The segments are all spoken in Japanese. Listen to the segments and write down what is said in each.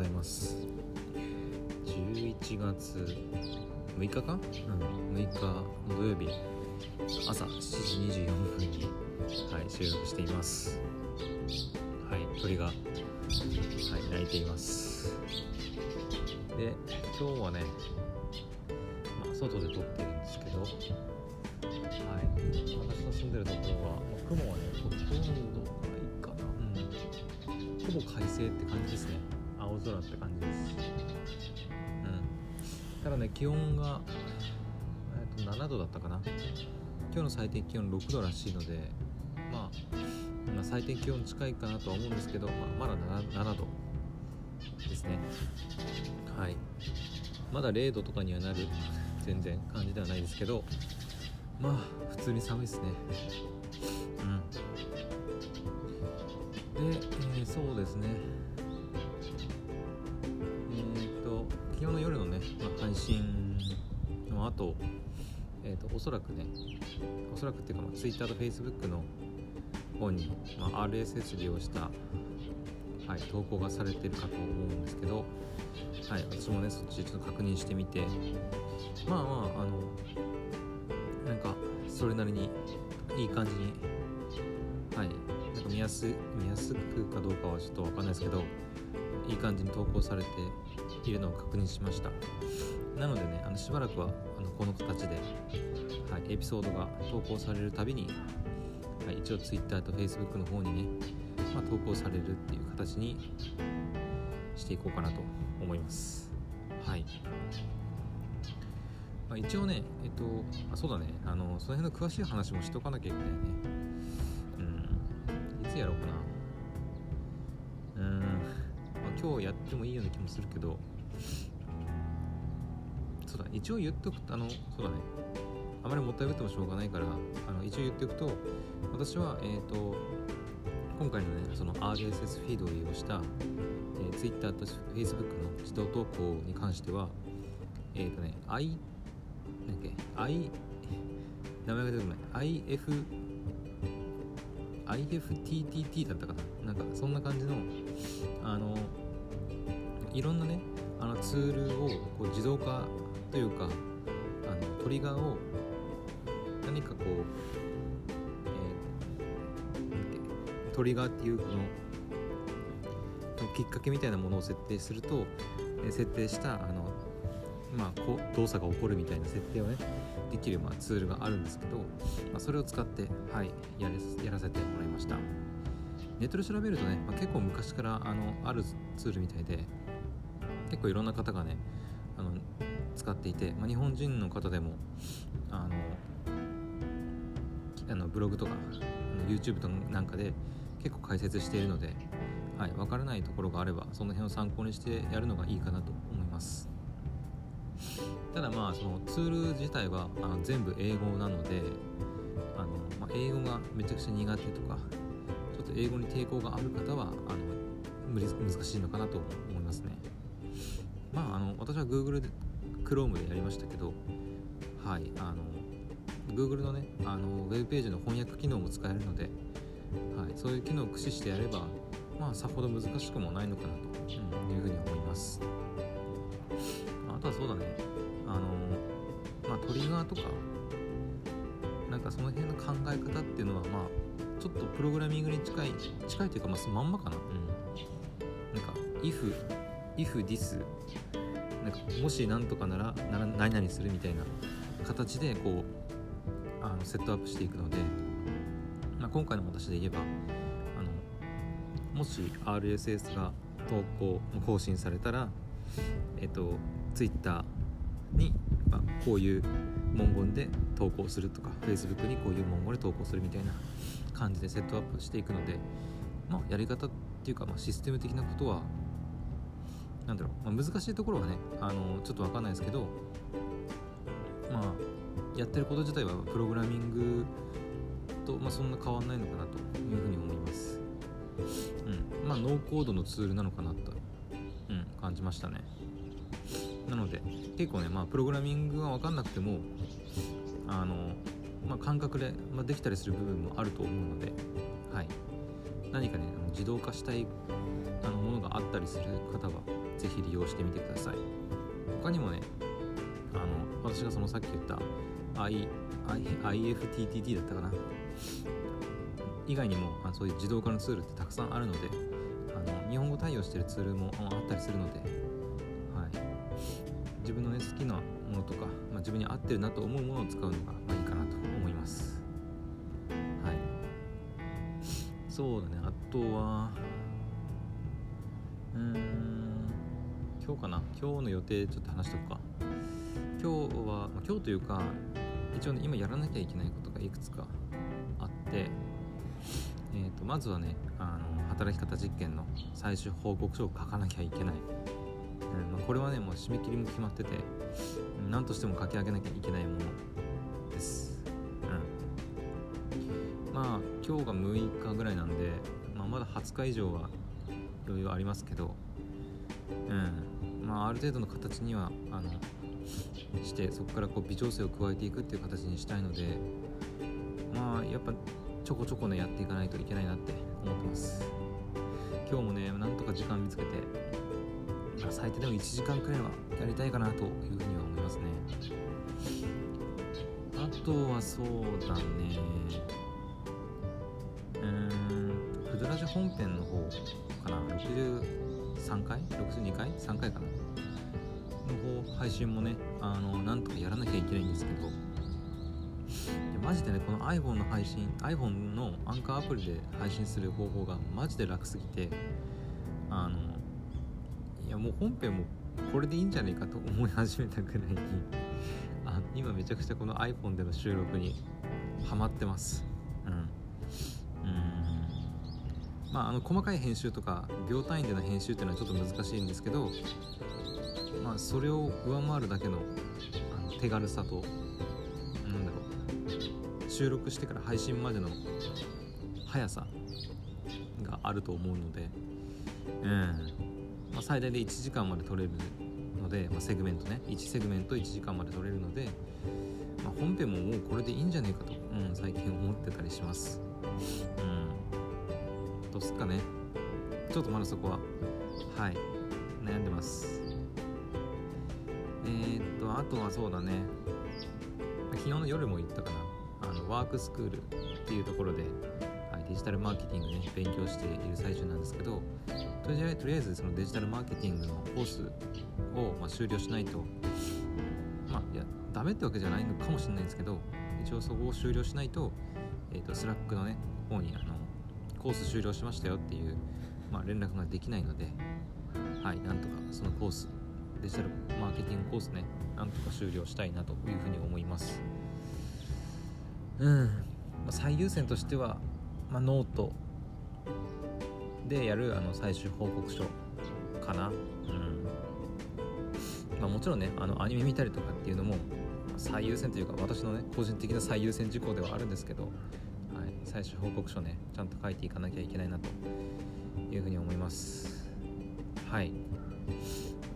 ざいます。11月6日か、うん、6日の土曜日。朝7時24分に、はい、収録しています。はい鳥が、はい、鳴いています。で今日はね、まあ、外で撮ってるんですけどはい。私の住んでるところは、まあ、雲はねほとんどないかな。うん。ほぼ快晴って感じですね。青空って感じですうん。ただね気温が、えっと7度だったかな。今日の最低気温6度らしいので、まあ、まあ最低気温近いかなとは思うんですけど、まあ、まだ 7, 7度ですね。はい。まだ0度とかにはなる全然感じではないですけどまあ普通に寒いですね。うん。で、えー、そうですね。昨日の夜のね、まあ、配信の後えーと、おそらくねおそらくっていうか、まあ、Twitter と Facebook の方に、まあ、RSS 利用した、はい、投稿がされてるかと思うんですけど、はい、私もねそっちちょっと確認してみてまあまああのなんかそれなりにいい感じにはいなんか見やす見やすくかどうかはちょっと分かんないですけどいい感じに投稿されてっているのを確認しましたなのでねあのしばらくはあのこの形で、はい、エピソードが投稿されるたびに、はい、一応 Twitter と Facebook の方にね、まあ、投稿されるっていう形にしていこうかなと思いますはいまあ、一応ね、えっと、あそうだね、あの、その辺の詳しい話もしとかなきゃいけないね。うん。いつやろうかな。うん。まあ、今日やってもいいような気もするけど、そうだ、一応言っとくと、あの、そうだね。あまりもったいぶってもしょうがないから、あの一応言っておくと、私は、えっ、ー、と、今回のね、その RSS フィードを利用した、えー、Twitter と Facebook の自動投稿に関しては、えっ、ー、とね、I だっけ I 名前が出てこない IF IFTTT だったかななんかそんな感じのあのいろんなねあのツールをこう自動化というかあのトリガーを何かこう、えー、トリガーっていうこのきっかけみたいなものを設定すると、え設定したあのまあ、こ動作が起こるみたいな設定をねできる、まあ、ツールがあるんですけど、まあ、それを使って、はい、ややらせてもらいました。ネットで調べるとね、まあ、結構昔からあのあるツールみたいで結構いろんな方がねあの使っていて、まあ、日本人の方でもあのあのブログとか YouTube となんかで結構解説しているので、はい、分からないところがあればその辺を参考にしてやるのがいいかなと思います。ただまあそのツール自体はあの全部英語なのであの、まあ、英語がめちゃくちゃ苦手とかちょっと英語に抵抗がある方はあの難しいのかなと思いますね。まああの私は Google Chrome でやりましたけどはいあの Google のねあのウェブページの翻訳機能も使えるので、はい、そういう機能を駆使してやればまあさほど難しくもないのかなというふうに思います。あとはそうだねあのまあトリガーとかなんかその辺の考え方っていうのはまあちょっとプログラミングに近い近いというかまあまんまかな。うん。なんか if if this なんかもし何とかなら何々するみたいな形でこうあのセットアップしていくので、まあ、今回の私で言えばあのもし RSS が投稿更新されたらえっと Twitter に、まあ、こういう文言で投稿するとか Facebook にこういう文言で投稿するみたいな感じでセットアップしていくので、まあ、やり方っていうか、まあ、システム的なことはなんだろう、まあ、難しいところはねあのちょっと分かんないですけどまあやってること自体はプログラミングと、まあ、そんな変わんないのかなというふうに思います。うん。まあノーコードのツールなのかなと、うん、感じましたね。なので結構ね、まあ、プログラミングが分かんなくてもあの、まあ、感覚で、まあ、できたりする部分もあると思うので、はい、何かね自動化したいあのものがあったりする方はぜひ利用してみてください。他にもねあの私がそのさっき言った I I IFTTT だったかな。以外にもあそういう自動化のツールってたくさんあるのであの日本語対応してるツールもあったりするので、はい、自分の、ね、好きなものとか、まあ、自分に合ってるなと思うものを使うのが、まあ、いいかなと思います。はい。そうだね。あとはうん。今日かな？今日の予定ちょっと話しとくか。今日は、まあ、今日というか一応ね今やらなきゃいけないことがいくつかあってえーと、まずはねあの働き方実験の最終報告書を書かなきゃいけない、うんまあ、これはねもう締め切りも決まってて何としても書き上げなきゃいけないものです、うん、まあ今日が6日ぐらいなんで、まあ、まだ20日以上は余裕ありますけど、うん。まあ、ある程度の形にはあのしてそこからこう微調整を加えていくっていう形にしたいのでまあやっぱちょこちょこねやっていかないといけないなって思ってます。今日もねなんとか時間見つけて、まあ、最低でも1時間くらいはやりたいかなというふうには思いますね。あとはそうだね。うんクドラジ本編の方かな。63回 ?62 回 ?3 回かな。の方配信もねあのなんとかやらなきゃいけないんですけど。マジでねこの iPhone の配信 iPhone のアンカーアプリで配信する方法がマジで楽すぎてあのいやもう本編もこれでいいんじゃないかと思い始めたぐらいにあ今めちゃくちゃこの iPhone での収録にハマってます。うん。まああの細かい編集とか秒単位での編集っていうのはちょっと難しいんですけどまあそれを上回るだけのあの手軽さと何だろう収録してから配信までの速さがあると思うので、うん。まあ、最大で1時間まで撮れるので、まあ、セグメントね。1セグメント1時間まで撮れるので、まあ、本編ももうこれでいいんじゃねえかと、うん、最近思ってたりします。うん。どうすっかね。ちょっとまだそこははい。悩んでます。えー、っとあとはそうだね。昨日の夜も言ったかな。あのワークスクールっていうところで、はい、デジタルマーケティングね勉強している最中なんですけどとりあえずとりあえずそのデジタルマーケティングのコースを、まあ、終了しないとまあいやダメってわけじゃないのかもしれないんですけど一応そこを終了しないと,、えーと、 Slack のね方にあのコース終了しましたよっていう、まあ、連絡ができないのではいなんとかそのコースデジタルマーケティングコースねなんとか終了したいなというふうに思います。うん、まあ、最優先としては、まあ、ノートでやるあの最終報告書かな、うん。まあ、もちろんねあのアニメ見たりとかっていうのも最優先というか私のね個人的な最優先事項ではあるんですけど、はい、最終報告書ねちゃんと書いていかなきゃいけないなというふうに思います。はい。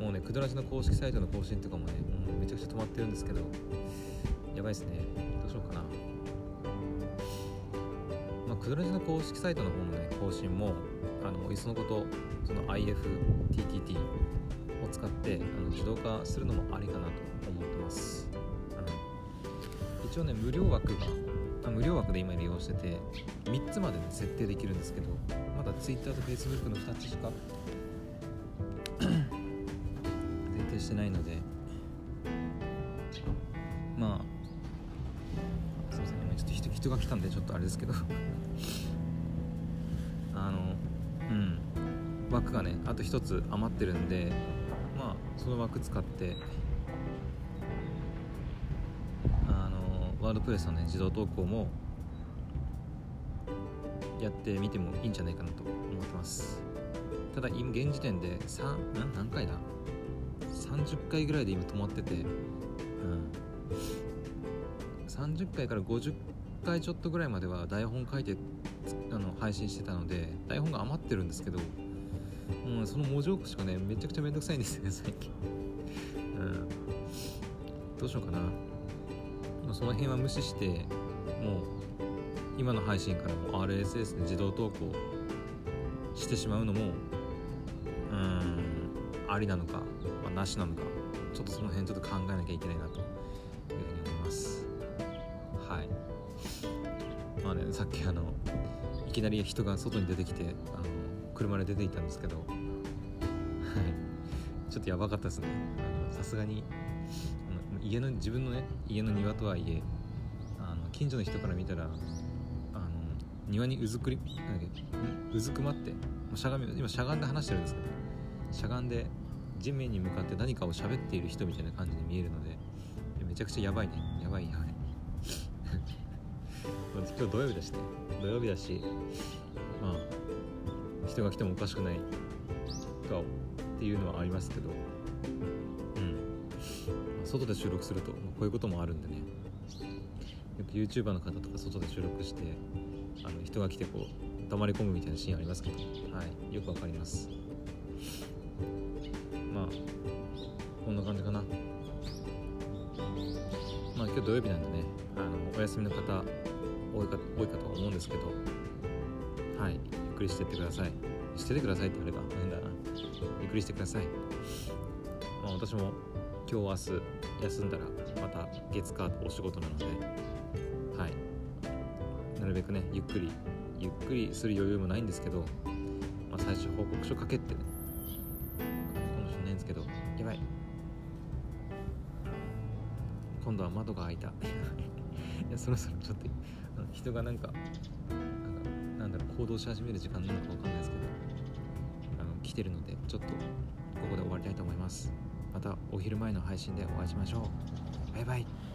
もうねくだらじの公式サイトの更新とかもねもうめちゃくちゃ止まってるんですけどやばいですね。どうしようかな。まクドラジの公式サイトの方のね更新もあのいっそのことその IFTTT を使ってあの自動化するのもありかなと思ってます、うん、一応ね無料枠があ無料枠で今利用してて3つまで、ね、設定できるんですけどまだ Twitter と Facebook の2つしかしてないので。まあ人が来たんでちょっとあれですけど。あのうん。枠がねあと1つ余ってるんでまあその枠使って。あのワードプレスのね自動投稿もやってみてもいいんじゃないかなと思ってます。ただ今現時点で3何回だ30回ぐらいで今止まってて。うん。30回から50回ちょっとぐらいまでは台本書いてあの配信してたので台本が余ってるんですけどもうその文字起こしがねめちゃくちゃめんどくさいんですよね 最近。うん。どうしようかな。その辺は無視してもう今の配信からも RSS で自動投稿してしまうのもありなのか、まあ、なしなのかちょっとその辺ちょっと考えなきゃいけないなというふうに思います。はい。まあねさっきあのいきなり人が外に出てきてあの車で出ていったんですけどはい。ちょっとやばかったですね。さすがに家の自分のね家の庭とはいえあの近所の人から見たらあの庭にうずくりうずくまってしゃがみ今しゃがんで話してるんですけどしゃがんで地面に向かって何かを喋っている人みたいな感じに見えるのでめちゃくちゃやばいね。やばいやばい今日土曜日だしね。土曜日だしまあ人が来てもおかしくない。とっていうのはありますけど。うん。外で収録するとこういうこともあるんでね。よく YouTuber の方とか外で収録してあの人が来てこう黙り込むみたいなシーンありますけど、はい、よくわかります。こんな感じかな。まあ今日土曜日なんでねあのお休みの方多いか多いかとは思うんですけどはいゆっくりしてってください。しててくださいってあれば変だな。ゆっくりしてください。まあ私も今日明日休んだらまた月火とお仕事なのではい。なるべくねゆっくりゆっくりする余裕もないんですけど、まあ、最初報告書書けってね今度は窓が開いた。いやそろそろちょっと人がなんかなんかなんだろう行動し始める時間なのかわかんないですけどあの来てるのでちょっとここで終わりたいと思います。またお昼前の配信でお会いしましょう。バイバイ。